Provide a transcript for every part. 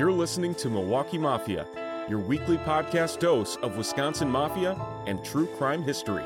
You're listening to Milwaukee Mafia, your weekly podcast dose of Wisconsin Mafia and true crime history.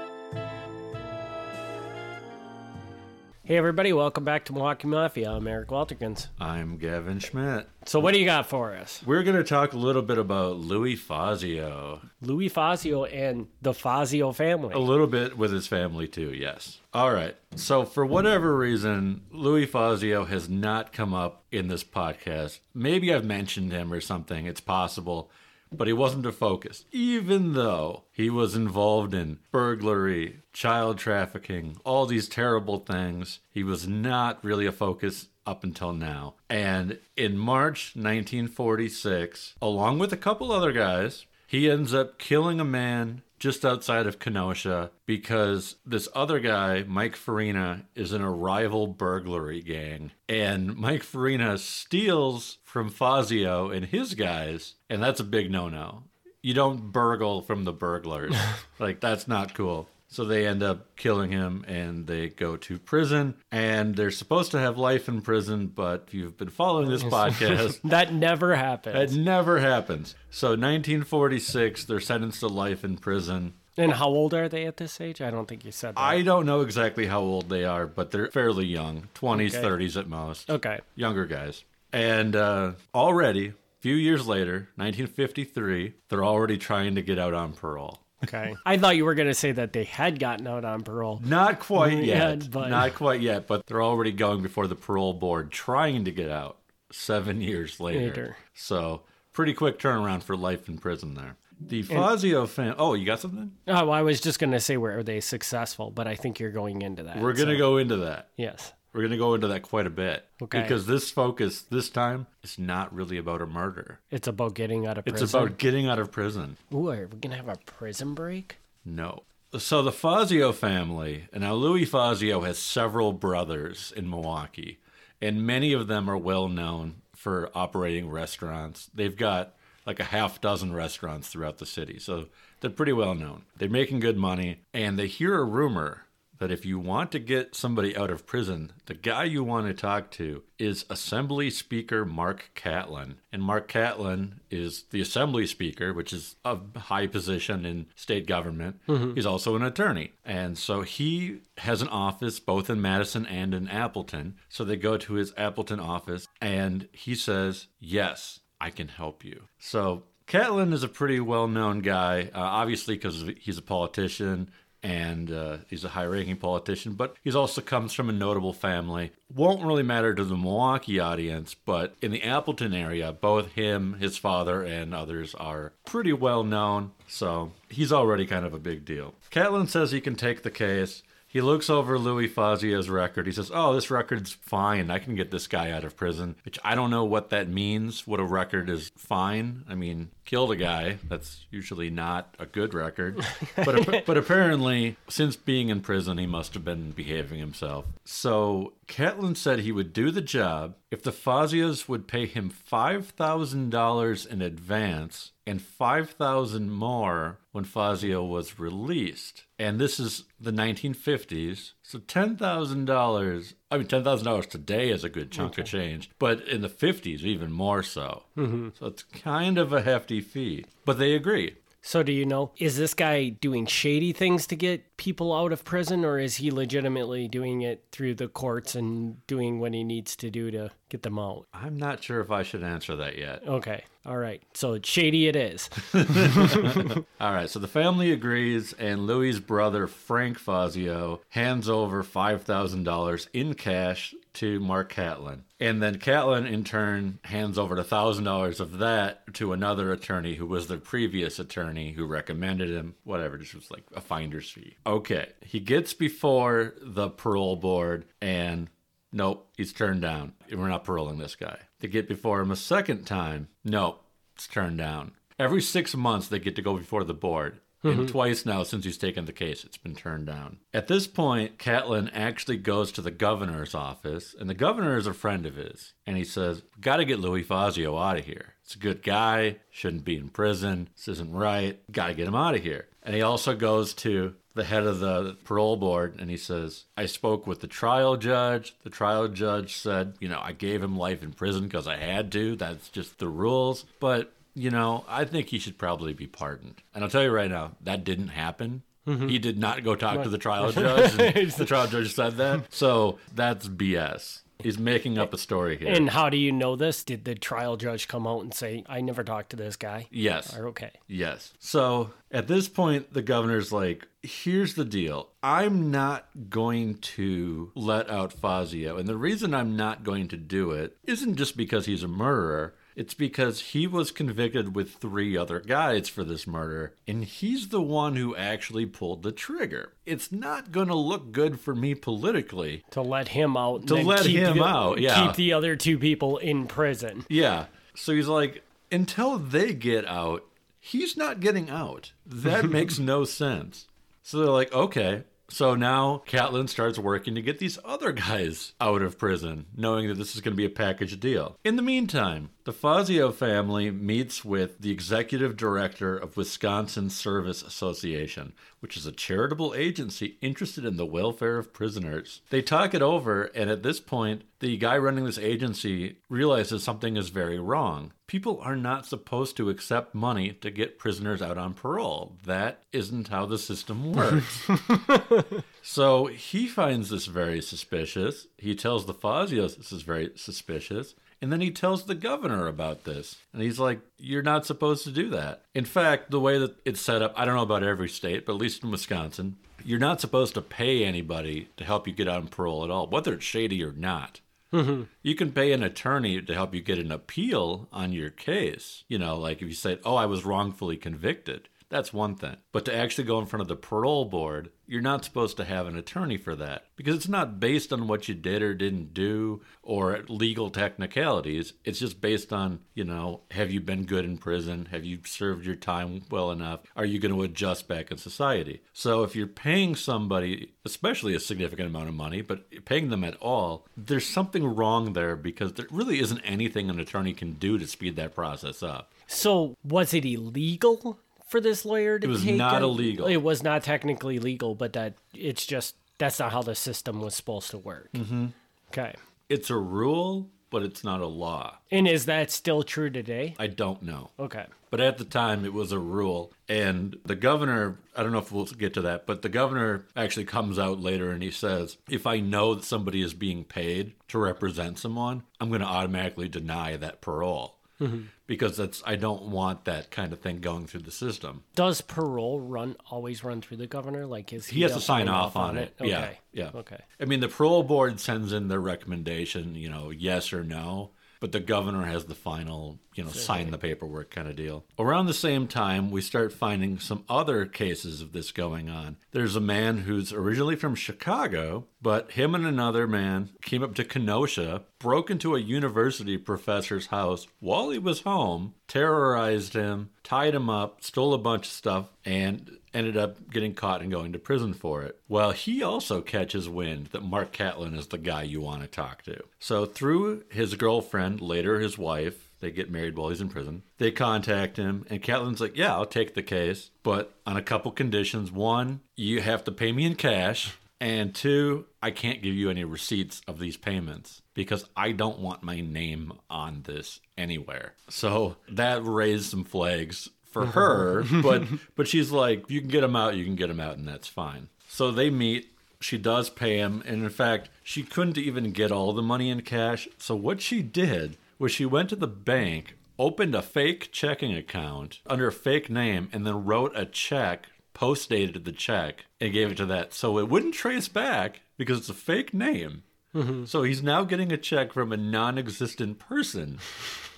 Hey everybody, welcome back to Milwaukee Mafia. I'm Eric Walterkins. I'm Gavin Schmidt. So what do you got for us? We're going to talk a little bit about Louis Fazio. Louis Fazio and the Fazio family. A little bit with his family too, yes. All right. So for whatever reason, Louis Fazio has not come up in this podcast. Maybe I've mentioned him or something. It's possible but he wasn't a focus, even though he was involved in burglary, child trafficking, all these terrible things. He was not really a focus up until now. And in March 1946, along with a couple other guys, he ends up killing a man just outside of Kenosha because this other guy, Mike Farina, is in a rival burglary gang. And Mike Farina steals from Fazio and his guys, and that's a big no no. You don't burgle from the burglars. like, that's not cool. So they end up killing him and they go to prison. And they're supposed to have life in prison, but if you've been following this podcast, that never happens. It never happens. So 1946, they're sentenced to life in prison. And how old are they at this age? I don't think you said that. I don't know exactly how old they are, but they're fairly young 20s, okay. 30s at most. Okay. Younger guys. And uh, already, a few years later, 1953, they're already trying to get out on parole. Okay. I thought you were going to say that they had gotten out on parole. Not quite yet. but... Not quite yet, but they're already going before the parole board trying to get out seven years later. later. So, pretty quick turnaround for life in prison there. The Fazio fan. Oh, you got something? Oh, I was just going to say, where were they successful? But I think you're going into that. We're going to so. go into that. Yes. We're going to go into that quite a bit. Okay. Because this focus this time is not really about a murder. It's about getting out of prison. It's about getting out of prison. Ooh, are we going to have a prison break? No. So the Fazio family, and now Louis Fazio has several brothers in Milwaukee, and many of them are well known for operating restaurants. They've got like a half dozen restaurants throughout the city. So they're pretty well known. They're making good money, and they hear a rumor that if you want to get somebody out of prison, the guy you want to talk to is Assembly Speaker Mark Catlin. And Mark Catlin is the Assembly Speaker, which is a high position in state government. Mm-hmm. He's also an attorney. And so he has an office both in Madison and in Appleton. So they go to his Appleton office and he says, Yes, I can help you. So Catlin is a pretty well known guy, uh, obviously, because he's a politician and uh, he's a high ranking politician, but he also comes from a notable family. Won't really matter to the Milwaukee audience, but in the Appleton area, both him, his father, and others are pretty well known, so he's already kind of a big deal. Catlin says he can take the case. He looks over Louis Fazio's record. He says, Oh, this record's fine. I can get this guy out of prison. Which I don't know what that means, what a record is fine. I mean, killed a guy. That's usually not a good record. But, but apparently, since being in prison, he must have been behaving himself. So Catlin said he would do the job if the Fazios would pay him $5,000 in advance and 5000 more when Fazio was released. And this is the 1950s. So $10,000, I mean, $10,000 today is a good chunk okay. of change, but in the 50s, even more so. Mm-hmm. So it's kind of a hefty fee. But they agree. So, do you know, is this guy doing shady things to get people out of prison, or is he legitimately doing it through the courts and doing what he needs to do to get them out? I'm not sure if I should answer that yet. Okay. All right. So, shady it is. All right. So, the family agrees, and Louis' brother, Frank Fazio, hands over $5,000 in cash to Mark Catlin. And then Catlin, in turn, hands over $1,000 of that to another attorney who was the previous attorney who recommended him. Whatever, just was like a finder's fee. Okay. He gets before the parole board and nope, he's turned down. We're not paroling this guy. They get before him a second time. Nope, it's turned down. Every six months, they get to go before the board. Mm-hmm. And twice now since he's taken the case, it's been turned down. At this point, Catlin actually goes to the governor's office, and the governor is a friend of his. And he says, Got to get Louis Fazio out of here. It's a good guy, shouldn't be in prison. This isn't right. Got to get him out of here. And he also goes to the head of the parole board and he says, I spoke with the trial judge. The trial judge said, you know, I gave him life in prison because I had to. That's just the rules. But, you know, I think he should probably be pardoned. And I'll tell you right now, that didn't happen. Mm-hmm. He did not go talk to the trial judge. and the trial judge said that. So that's BS. He's making up a story here. And how do you know this? Did the trial judge come out and say, I never talked to this guy? yes. Or, okay. Yes. So at this point, the governor's like, here's the deal. I'm not going to let out Fazio. And the reason I'm not going to do it isn't just because he's a murderer. It's because he was convicted with three other guys for this murder, and he's the one who actually pulled the trigger. It's not going to look good for me politically. To let him out. To let him the- out, yeah. Keep the other two people in prison. Yeah. So he's like, until they get out, he's not getting out. That makes no sense. So they're like, okay. So now Catlin starts working to get these other guys out of prison, knowing that this is going to be a package deal. In the meantime, the Fazio family meets with the executive director of Wisconsin Service Association, which is a charitable agency interested in the welfare of prisoners. They talk it over, and at this point, the guy running this agency realizes something is very wrong. People are not supposed to accept money to get prisoners out on parole. That isn't how the system works. So he finds this very suspicious. He tells the Fazios this is very suspicious. And then he tells the governor about this. And he's like, You're not supposed to do that. In fact, the way that it's set up, I don't know about every state, but at least in Wisconsin, you're not supposed to pay anybody to help you get on parole at all, whether it's shady or not. Mm-hmm. You can pay an attorney to help you get an appeal on your case. You know, like if you say, Oh, I was wrongfully convicted. That's one thing. But to actually go in front of the parole board, you're not supposed to have an attorney for that because it's not based on what you did or didn't do or legal technicalities. It's just based on, you know, have you been good in prison? Have you served your time well enough? Are you going to adjust back in society? So if you're paying somebody, especially a significant amount of money, but paying them at all, there's something wrong there because there really isn't anything an attorney can do to speed that process up. So was it illegal for this lawyer to It was take not a- illegal. It was not technically legal, but that it's just that's not how the system was supposed to work. Mm-hmm. Okay. It's a rule, but it's not a law. And is that still true today? I don't know. Okay. But at the time, it was a rule. And the governor, I don't know if we'll get to that, but the governor actually comes out later and he says, if I know that somebody is being paid to represent someone, I'm going to automatically deny that parole. Mm-hmm. Because that's I don't want that kind of thing going through the system. Does parole run always run through the governor? Like is He has to sign off on it. Okay. Yeah, yeah. Okay. I mean, the parole board sends in their recommendation, you know, yes or no, but the governor has the final, you know, sign the paperwork kind of deal. Around the same time, we start finding some other cases of this going on. There's a man who's originally from Chicago, but him and another man came up to Kenosha, broke into a university professor's house while he was home, terrorized him, tied him up, stole a bunch of stuff, and ended up getting caught and going to prison for it. Well, he also catches wind that Mark Catlin is the guy you want to talk to. So, through his girlfriend, later his wife, they get married while he's in prison. They contact him, and Catlin's like, Yeah, I'll take the case, but on a couple conditions. One, you have to pay me in cash. And two, I can't give you any receipts of these payments because I don't want my name on this anywhere. So that raised some flags for her, but but she's like, you can get him out, you can get him out, and that's fine. So they meet. She does pay him, and in fact, she couldn't even get all the money in cash. So what she did was she went to the bank, opened a fake checking account under a fake name, and then wrote a check post dated the check and gave it to that so it wouldn't trace back because it's a fake name. Mm-hmm. So he's now getting a check from a non existent person.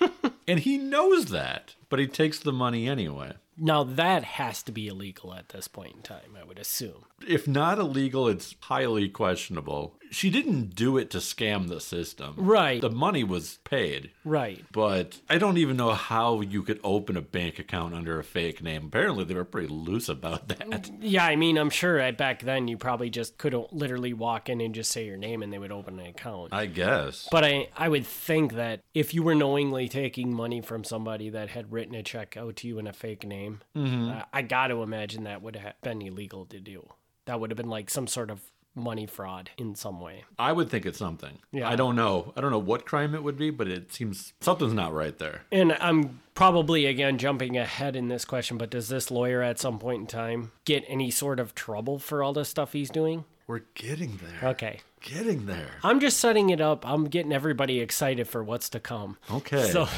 and he knows that, but he takes the money anyway. Now that has to be illegal at this point in time, I would assume. If not illegal, it's highly questionable. She didn't do it to scam the system. Right. The money was paid. Right. But I don't even know how you could open a bank account under a fake name. Apparently, they were pretty loose about that. Yeah, I mean, I'm sure back then you probably just could literally walk in and just say your name and they would open an account. I guess. But I, I would think that if you were knowingly taking money from somebody that had written a check out to you in a fake name, Mm-hmm. uh, I got to imagine that would have been illegal to do. that would have been like some sort of money fraud in some way. I would think it's something. Yeah. I don't know. I don't know what crime it would be, but it seems something's not right there. And I'm probably again jumping ahead in this question, but does this lawyer at some point in time get any sort of trouble for all the stuff he's doing? We're getting there. Okay. Getting there. I'm just setting it up. I'm getting everybody excited for what's to come. Okay. So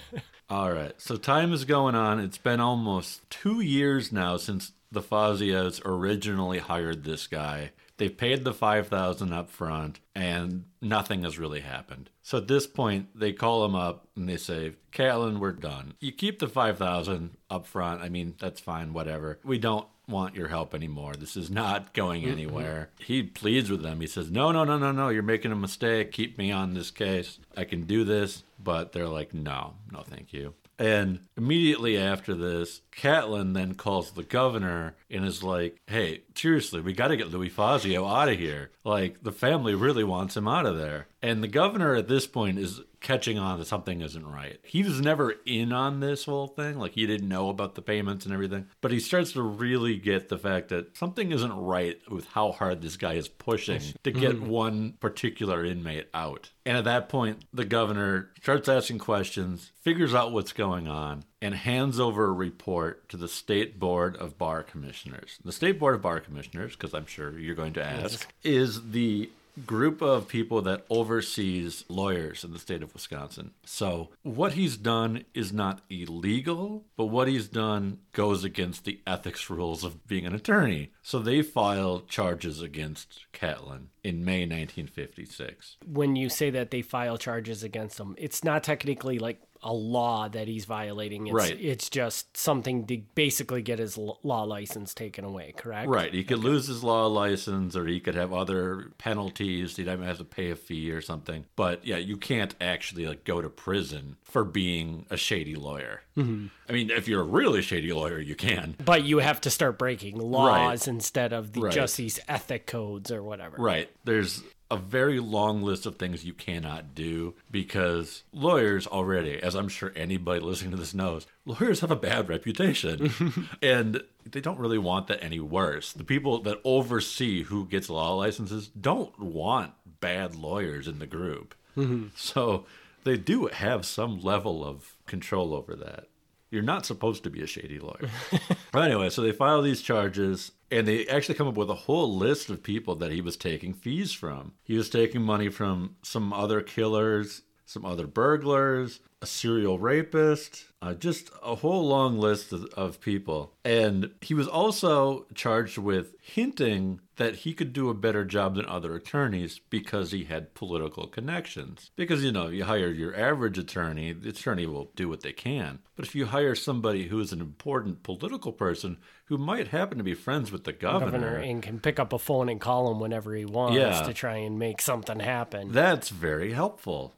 All right. So time is going on. It's been almost two years now since the Fazios originally hired this guy. They've paid the five thousand up front, and nothing has really happened. So at this point, they call him up and they say, "Catlin, we're done. You keep the five thousand up front. I mean, that's fine. Whatever. We don't." Want your help anymore. This is not going mm-hmm. anywhere. He pleads with them. He says, No, no, no, no, no. You're making a mistake. Keep me on this case. I can do this. But they're like, No, no, thank you. And immediately after this, Catlin then calls the governor and is like, hey, seriously, we got to get Louis Fazio out of here. Like, the family really wants him out of there. And the governor at this point is catching on that something isn't right. He was never in on this whole thing. Like, he didn't know about the payments and everything. But he starts to really get the fact that something isn't right with how hard this guy is pushing to get mm-hmm. one particular inmate out. And at that point, the governor starts asking questions, figures out what's going on, and hands over a report to the State Board of Bar Commissioners. The State Board of Bar Commissioners, because I'm sure you're going to ask, is the group of people that oversees lawyers in the state of Wisconsin. So, what he's done is not illegal, but what he's done goes against the ethics rules of being an attorney. So, they filed charges against Catlin in May 1956. when you say that they file charges against him, it's not technically like a law that he's violating. It's, Right. It's just something to basically get his law license taken away, correct? Right. He could lose his law license or he could have other penalties. He might have to pay a fee or something. But yeah, you can't actually like go to prison for being a shady lawyer. Mm-hmm. I mean, if you're a really shady lawyer, you can. But you have to start breaking laws instead of the, Right. just these ethic codes or whatever. Right. There's a very long list of things you cannot do because lawyers already, as I'm sure anybody listening to this knows, lawyers have a bad reputation. and they don't really want that any worse. The people that oversee who gets law licenses don't want bad lawyers in the group. Mm-hmm. So they do have some level of control over that. You're not supposed to be a shady lawyer. Well, anyway, so they file these charges and they actually come up with a whole list of people that he was taking fees from. He was taking money from some other killers, some other burglars, a serial rapist, uh, just a whole long list of, of people. And he was also charged with hinting that he could do a better job than other attorneys because he had political connections. Because, you know, you hire your average attorney, the attorney will do what they can. But if you hire somebody who is an important political person who might happen to be friends with the governor, Governor and can pick up a phone and call him whenever he wants Yeah. to try and make something happen. That's very helpful.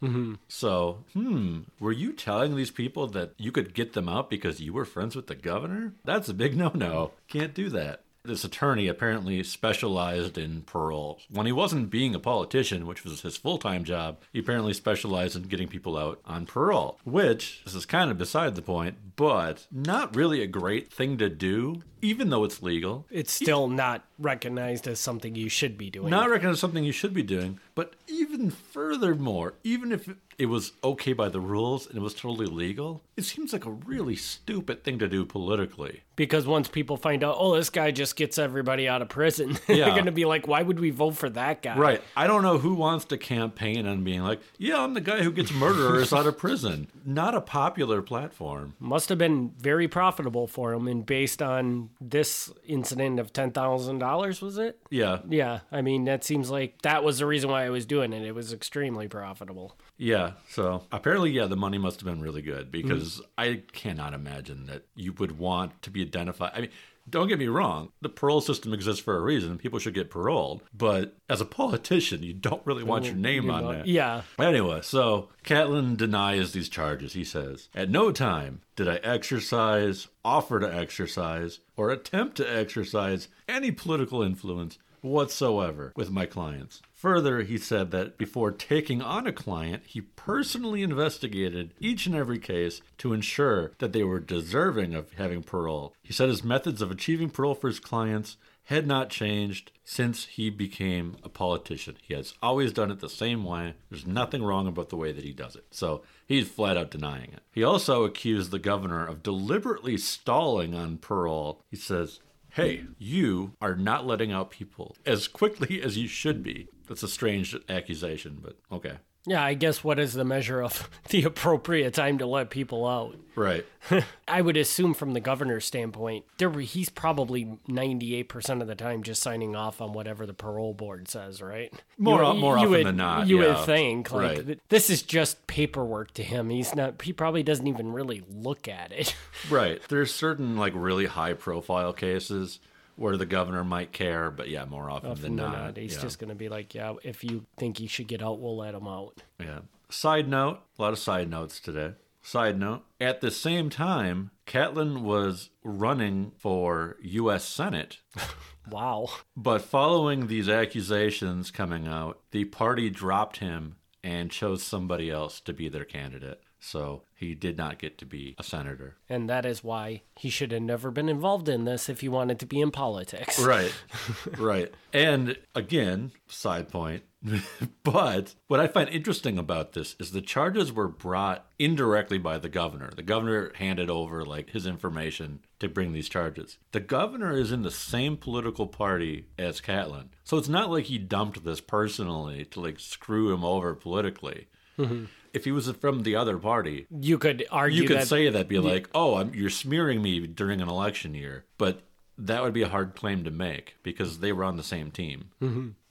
So, hmm, were you telling these people that you could get them out because you were friends with the governor? That's a big no no. Can't do that. This attorney apparently specialized in parole. When he wasn't being a politician, which was his full time job, he apparently specialized in getting people out on parole, which, this is kind of beside the point, but not really a great thing to do, even though it's legal. it's still not recognized as something you should be doing. Not recognized as something you should be doing, but even furthermore, even if it was okay by the rules and it was totally legal, it seems like a really stupid thing to do politically. because once people find out, oh, this guy just gets everybody out of prison, they're going to be like, why would we vote for that guy? Right. I don't know who wants to campaign on being like, yeah, I'm the guy who gets murderers out of prison. Not a popular platform. Must have been very profitable for him. And based on this incident of $10,000, was it? Yeah. Yeah. I mean, that seems like that was the reason why I was doing it. It was extremely profitable. Yeah. So apparently, yeah, the money must have been really good because I cannot imagine that you would want to be identified. I mean, don't get me wrong, the parole system exists for a reason. People should get paroled. But as a politician, you don't really want your name on that. Yeah. Anyway, so Catlin denies these charges. He says, At no time did I exercise, offer to exercise, or attempt to exercise any political influence whatsoever with my clients. Further, he said that before taking on a client, he personally investigated each and every case to ensure that they were deserving of having parole. He said his methods of achieving parole for his clients had not changed since he became a politician. He has always done it the same way. There's nothing wrong about the way that he does it. So he's flat out denying it. He also accused the governor of deliberately stalling on parole. He says, Hey, you are not letting out people as quickly as you should be. That's a strange accusation, but okay. Yeah, I guess what is the measure of the appropriate time to let people out? Right. I would assume from the governor's standpoint, there he's probably 98% of the time just signing off on whatever the parole board says, right? More- You- more you often would- than not, You yeah. would think like Right. this is just paperwork to him. He's not he probably doesn't even really look at it. Right. There's certain like really high profile cases where the governor might care, but yeah, more often, than No, not. no, he's yeah. just going to be like, yeah, if you think he should get out, we'll let him out. Yeah. Side note, a lot of side notes today. Side note, at the same time, Catlin was running for U.S. Senate. Wow. But following these accusations coming out, the party dropped him and chose somebody else to be their candidate. So he did not get to be a senator. And that is why he should have never been involved in this if he wanted to be in politics. Right. right. And again, side point. but what I find interesting about this is the charges were brought indirectly by the governor. The governor handed over like his information to bring these charges. The governor is in the same political party as Catlin. So it's not like he dumped this personally to like screw him over politically. Mm-hmm. If he was from the other party, You could argue you could that say that, be like, "Oh, I'm, you're smearing me during an election year," but that would be a hard claim to make because they were on the same team.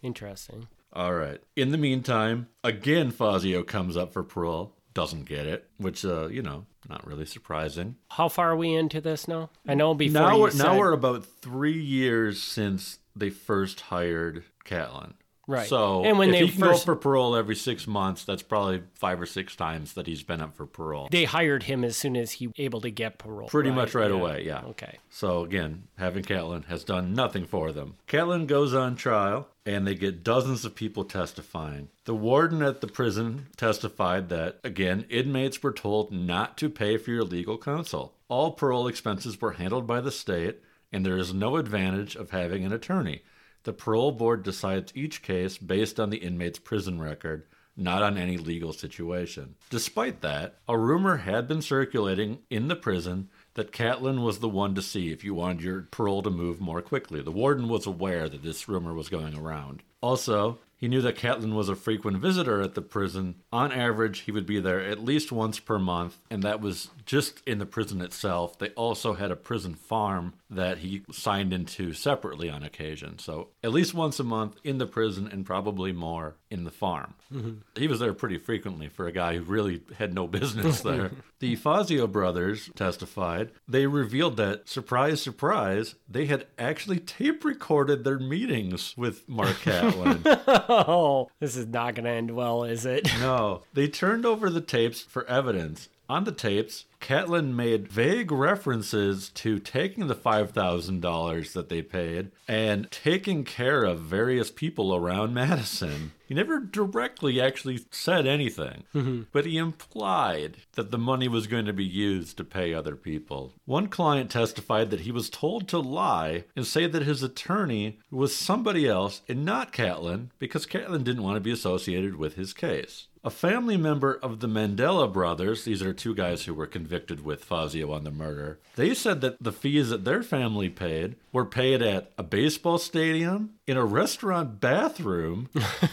interesting. All right. In the meantime, again, Fazio comes up for parole, doesn't get it, which, uh, you know, not really surprising. How far are we into this now? I know before Now we're, said, now we're about three years since they first hired Catlin. Right. So And when they he first- go for parole every six months, that's probably five or six times that he's been up for parole. they hired him as soon as he was able to get parole. Pretty much right away, yeah. Okay. So again, having Catlin has done nothing for them. Catlin goes on trial, and they get dozens of people testifying. The warden at the prison testified that, again, inmates were told not to pay for your legal counsel. All parole expenses were handled by the state, and there is no advantage of having an attorney. The parole board decides each case based on the inmate's prison record, not on any legal situation. Despite that, a rumor had been circulating in the prison that Catlin was the one to see if you wanted your parole to move more quickly. The warden was aware that this rumor was going around. Also, he knew that Catlin was a frequent visitor at the prison. On average, he would be there at least once per month, and that was just in the prison itself. They also had a prison farm that he signed into separately on occasion. So, at least once a month in the prison, and probably more in the farm. Mm-hmm. He was there pretty frequently for a guy who really had no business there. the Fazio brothers testified. They revealed that, surprise, surprise, they had actually tape recorded their meetings with Mark Catlin. Oh, this is not going to end well, is it? no, they turned over the tapes for evidence. On the tapes, Catlin made vague references to taking the $5,000 that they paid and taking care of various people around Madison. He never directly actually said anything, mm-hmm. but he implied that the money was going to be used to pay other people. One client testified that he was told to lie and say that his attorney was somebody else and not Catlin because Catlin didn't want to be associated with his case. A family member of the Mandela brothers, these are two guys who were convicted with Fazio on the murder, they said that the fees that their family paid were paid at a baseball stadium, in a restaurant bathroom,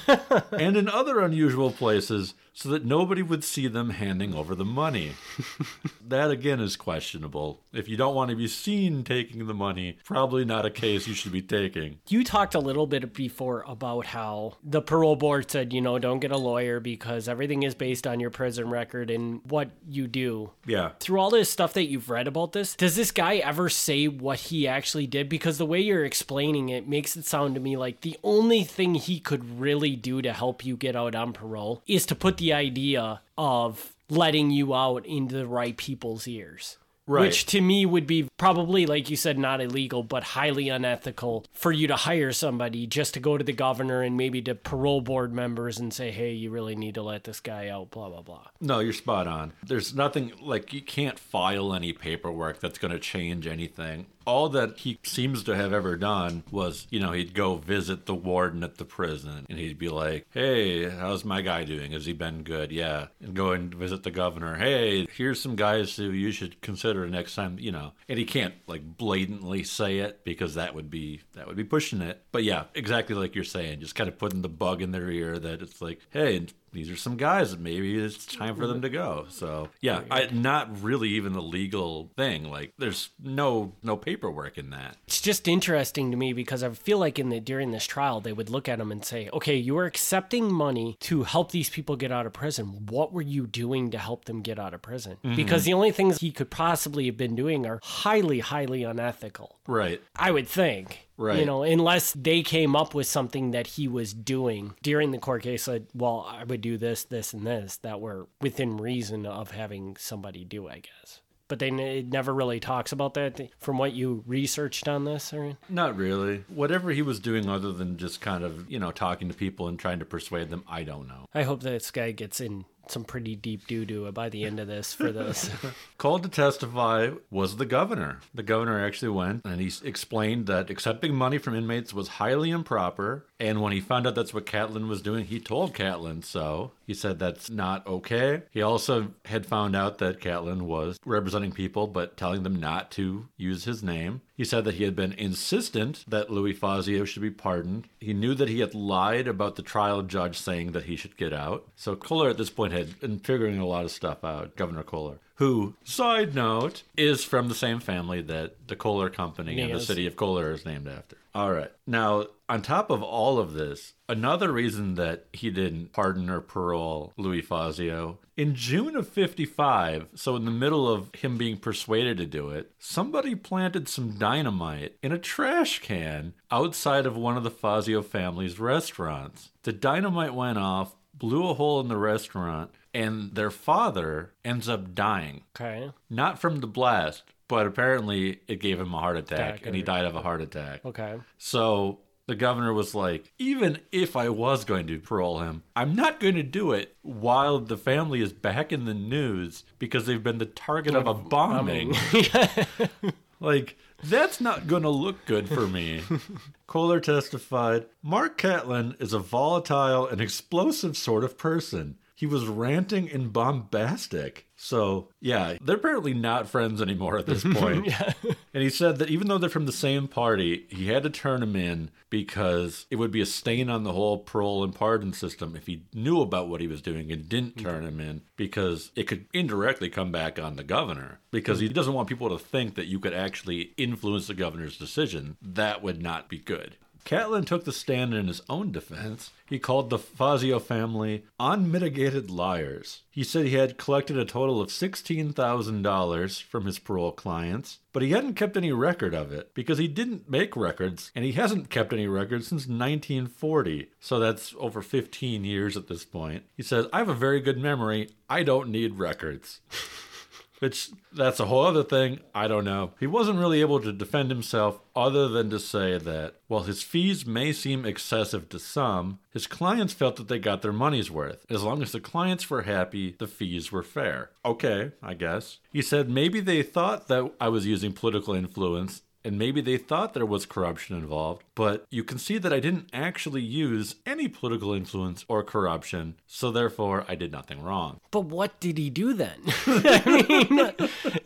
and in other unusual places so that nobody would see them handing over the money. that again is questionable. If you don't want to be seen taking the money, probably not a case you should be taking. You talked a little bit before about how the parole board said, you know, don't get a lawyer because everything is based on your prison record and what you do. Yeah. Through all this stuff that you've read about this, does this guy ever say what he actually did? Because the way you're explaining it makes it sound to me like the only thing he could really do to help you get out on parole is to put the idea of letting you out into the right people's ears. Right. Which to me would be probably, like you said, not illegal, but highly unethical for you to hire somebody just to go to the governor and maybe to parole board members and say, hey, you really need to let this guy out, blah, blah, blah. No, you're spot on. There's nothing like you can't file any paperwork that's going to change anything. All that he seems to have ever done was, you know, he'd go visit the warden at the prison and he'd be like, hey, how's my guy doing? Has he been good? Yeah. And go and visit the governor. Hey, here's some guys who you should consider next time, you know. And he can't like blatantly say it because that would be that would be pushing it. But yeah, exactly like you're saying, just kind of putting the bug in their ear that it's like, hey, these are some guys maybe it's time for them to go. So yeah, I, not really even the legal thing. Like there's no no paperwork in that. It's just interesting to me because I feel like in the during this trial they would look at him and say, "Okay, you were accepting money to help these people get out of prison. What were you doing to help them get out of prison?" Mm-hmm. Because the only things he could possibly have been doing are highly highly unethical. Right. I would think. Right. You know, unless they came up with something that he was doing during the court case, like, well, I would do this, this, and this that were within reason of having somebody do, I guess. But they it never really talks about that from what you researched on this, or Not really. Whatever he was doing other than just kind of, you know, talking to people and trying to persuade them, I don't know. I hope this guy gets in some pretty deep doo doo by the end of this for this. Called to testify was the governor. The governor actually went and he explained that accepting money from inmates was highly improper. And when he found out that's what Catlin was doing, he told Catlin so. He said that's not okay. He also had found out that Catlin was representing people but telling them not to use his name. He said that he had been insistent that Louis Fazio should be pardoned. He knew that he had lied about the trial judge saying that he should get out. So Kohler at this point had been figuring a lot of stuff out, Governor Kohler, who, side note, is from the same family that the Kohler Company and the Yes. city of Kohler is named after. All right. Now, on top of all of this, another reason that he didn't pardon or parole Louis Fazio, in June of 55, so in the middle of him being persuaded to do it, somebody planted some dynamite in a trash can outside of one of the Fazio family's restaurants. The dynamite went off, blew a hole in the restaurant, and their father ends up dying. okay. Not from the blast, but apparently it gave him a heart attack and he died of a heart attack. Okay. So the governor was like, even if I was going to parole him, I'm not going to do it while the family is back in the news because they've been the target of a bombing. like, that's not going to look good for me. Kohler testified Mark Catlin is a volatile and explosive sort of person. He was ranting and bombastic. So, yeah, they're apparently not friends anymore at this point. And he said that even though they're from the same party, he had to turn him in because it would be a stain on the whole parole and pardon system if he knew about what he was doing and didn't mm-hmm. turn him in because it could indirectly come back on the governor because he mm-hmm. doesn't want people to think that you could actually influence the governor's decision. That would not be good. Catlin took the stand in his own defense. He called the Fazio family unmitigated liars. He said he had collected a total of $16,000 from his parole clients, but he hadn't kept any record of it because he didn't make records and he hasn't kept any records since 1940. So that's over 15 years at this point. He says, I have a very good memory. I don't need records. Which that's a whole other thing. I don't know. He wasn't really able to defend himself other than to say that while his fees may seem excessive to some, his clients felt that they got their money's worth. As long as the clients were happy, the fees were fair. Okay, I guess. He said maybe they thought that I was using political influence and maybe they thought there was corruption involved, but you can see that I didn't actually use any political influence or corruption, so therefore I did nothing wrong. But what did he do then? I mean,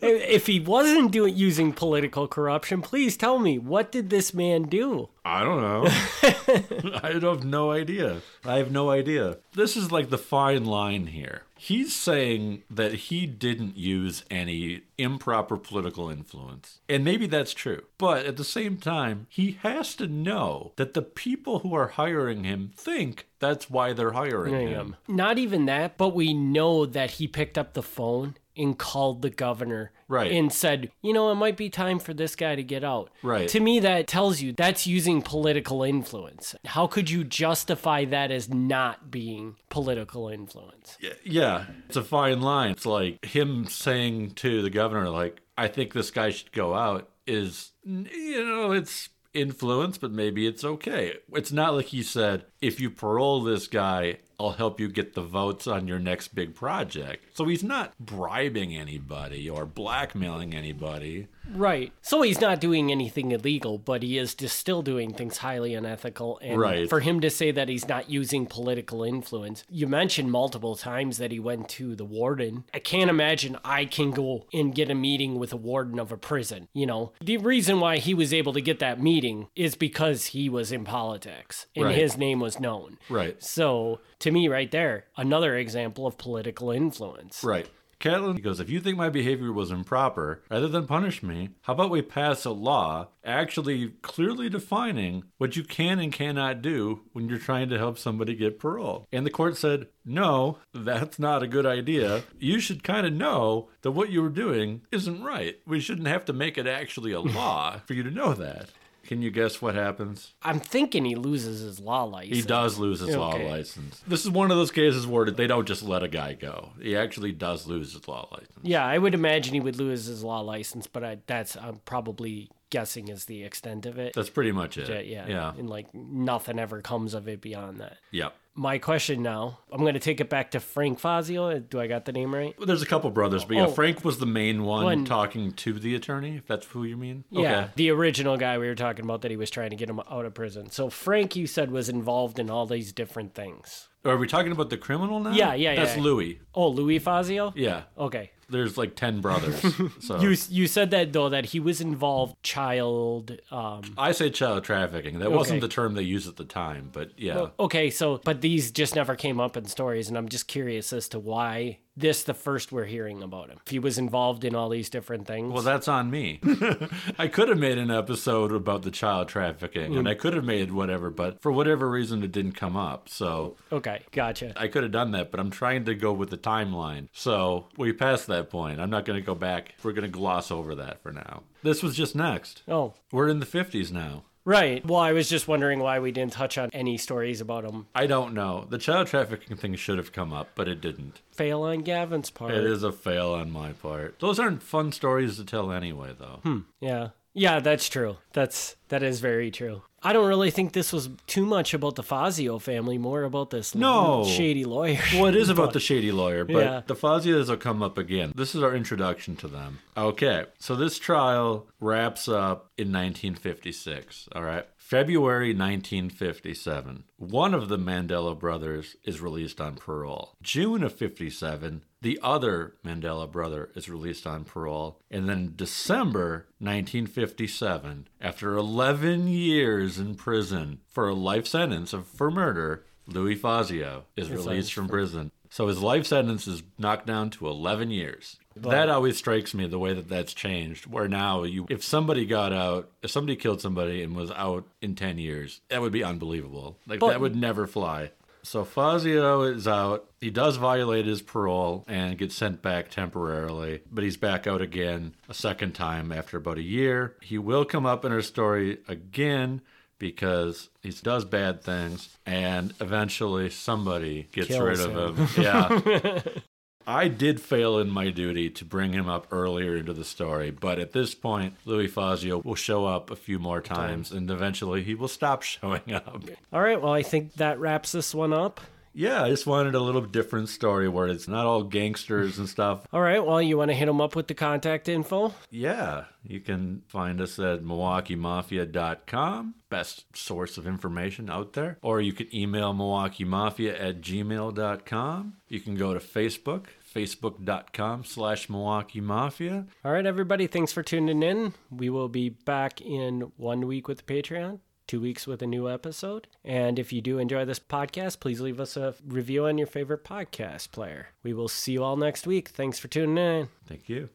if he wasn't doing using political corruption, please tell me what did this man do? I don't know. I have no idea. I have no idea. This is like the fine line here. He's saying that he didn't use any improper political influence. And maybe that's true. But at the same time, he has to know that the people who are hiring him think that's why they're hiring him. Not even that, but we know that he picked up the phone and called the governor Right. and said, you know, it might be time for this guy to get out. Right. To me, that tells you that's using political influence. How could you justify that as not being political influence? Yeah, it's a fine line. It's like him saying to the governor, like, I think this guy should go out is, you know, it's influence, but maybe it's okay. It's not like he said, if you parole this guy, I'll help you get the votes on your next big project. So he's not bribing anybody or blackmailing anybody. Right. So he's not doing anything illegal, but he is just still doing things highly unethical. And Right. for him to say that he's not using political influence, you mentioned multiple times that he went to the warden. I can't imagine I can go and get a meeting with a warden of a prison. You know, the reason why he was able to get that meeting is because he was in politics and Right. his name was known. Right. So to me, right there, another example of political influence. Right. Catlin goes, If you think my behavior was improper, rather than punish me, how about we pass a law actually clearly defining what you can and cannot do when you're trying to help somebody get parole? And the court said, No, that's not a good idea. You should kind of know that what you were doing isn't right. We shouldn't have to make it actually a law for you to know that. Can you guess what happens? I'm thinking he loses his law license. He does lose his law license. This is one of those cases where they don't just let a guy go. He actually does lose his law license. Yeah, I would imagine he would lose his law license, but I, that's I'm probably guessing is the extent of it. That's pretty much it. yeah, Yeah. and like nothing ever comes of it beyond that. Yep. My question now, I'm going to take it back to Frank Fazio. Do I got the name right? Well, there's a couple brothers, but yeah, Oh. Frank was the main one One- talking to the attorney, if that's who you mean. Yeah, the original guy we were talking about that he was trying to get him out of prison. So Frank, you said, was involved in all these different things. Are we talking about the criminal now? Yeah, yeah, That's yeah. Louis. Oh, Louis Fazio. Yeah. Okay. There's like 10 brothers. So You you said that though that he was involved child um I say child trafficking. That wasn't Okay. the term they used at the time, but yeah. Okay, so but these just never came up in stories, and I'm just curious as to why this the first we're hearing about him. He was involved in all these different things. Well, that's on me. I could have made an episode about the child trafficking, Mm. and I could have made whatever, but for whatever reason, it didn't come up. So okay, gotcha. I could have done that, but I'm trying to go with the timeline. So we passed that point. I'm not going to go back. We're going to gloss over that for now. This was just next. Oh, We're in the 50s now. Right. Well, I was just wondering why we didn't touch on any stories about him. I don't know. The child trafficking thing should have come up, but it didn't. Fail on Gavin's part. It is a fail on my part. Those aren't fun stories to tell anyway, though. Hmm. Yeah. Yeah, that's true. That's that is very true. I don't really think this was too much about the Fazio family, more about this No. shady lawyer. Well, it is about the shady lawyer, but Yeah. the Fazios will come up again. This is our introduction to them. Okay, so this trial wraps up in 1956, all right? February 1957. One of the Mandela brothers is released on parole. June of 57, the other Mandela brother is released on parole. And then December 1957, after 11 years in prison for a life sentence of, for murder, Louis Fazio is released from prison. So his life sentence is knocked down to 11 years. That always strikes me the way that that's changed. Where now, you, if somebody got out, if somebody killed somebody and was out in 10 years, that would be unbelievable. Like But- that would never fly. So Fazio is out. He does violate his parole and gets sent back temporarily, but he's back out again a second time after about a year. He will come up in our story again because he does bad things and eventually somebody gets Kills rid of him. Yeah. I did fail in my duty to bring him up earlier into the story, but at this point, Louis Fazio will show up a few more times and eventually he will stop showing up. All right, well, I think that wraps this one up. Yeah, I just wanted a little different story where it's not all gangsters and stuff. All right, well, you want to hit them up with the contact info? Yeah, you can find us at milwaukeemafia.com, best source of information out there. Or you can email milwaukeemafia at gmail.com. You can go to Facebook, facebook.com slash Milwaukee Mafia. All right, everybody, thanks for tuning in. We will be back in one week with the Patreon, two weeks with a new episode. And if you do enjoy this podcast, please leave us a review on your favorite podcast player. We will see you all next week. Thanks for tuning in. Thank you.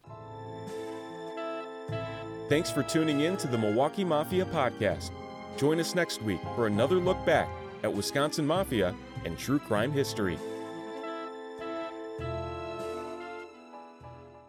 Thanks for tuning in to the Milwaukee Mafia podcast. Join us next week for another look back at Wisconsin Mafia and true crime history.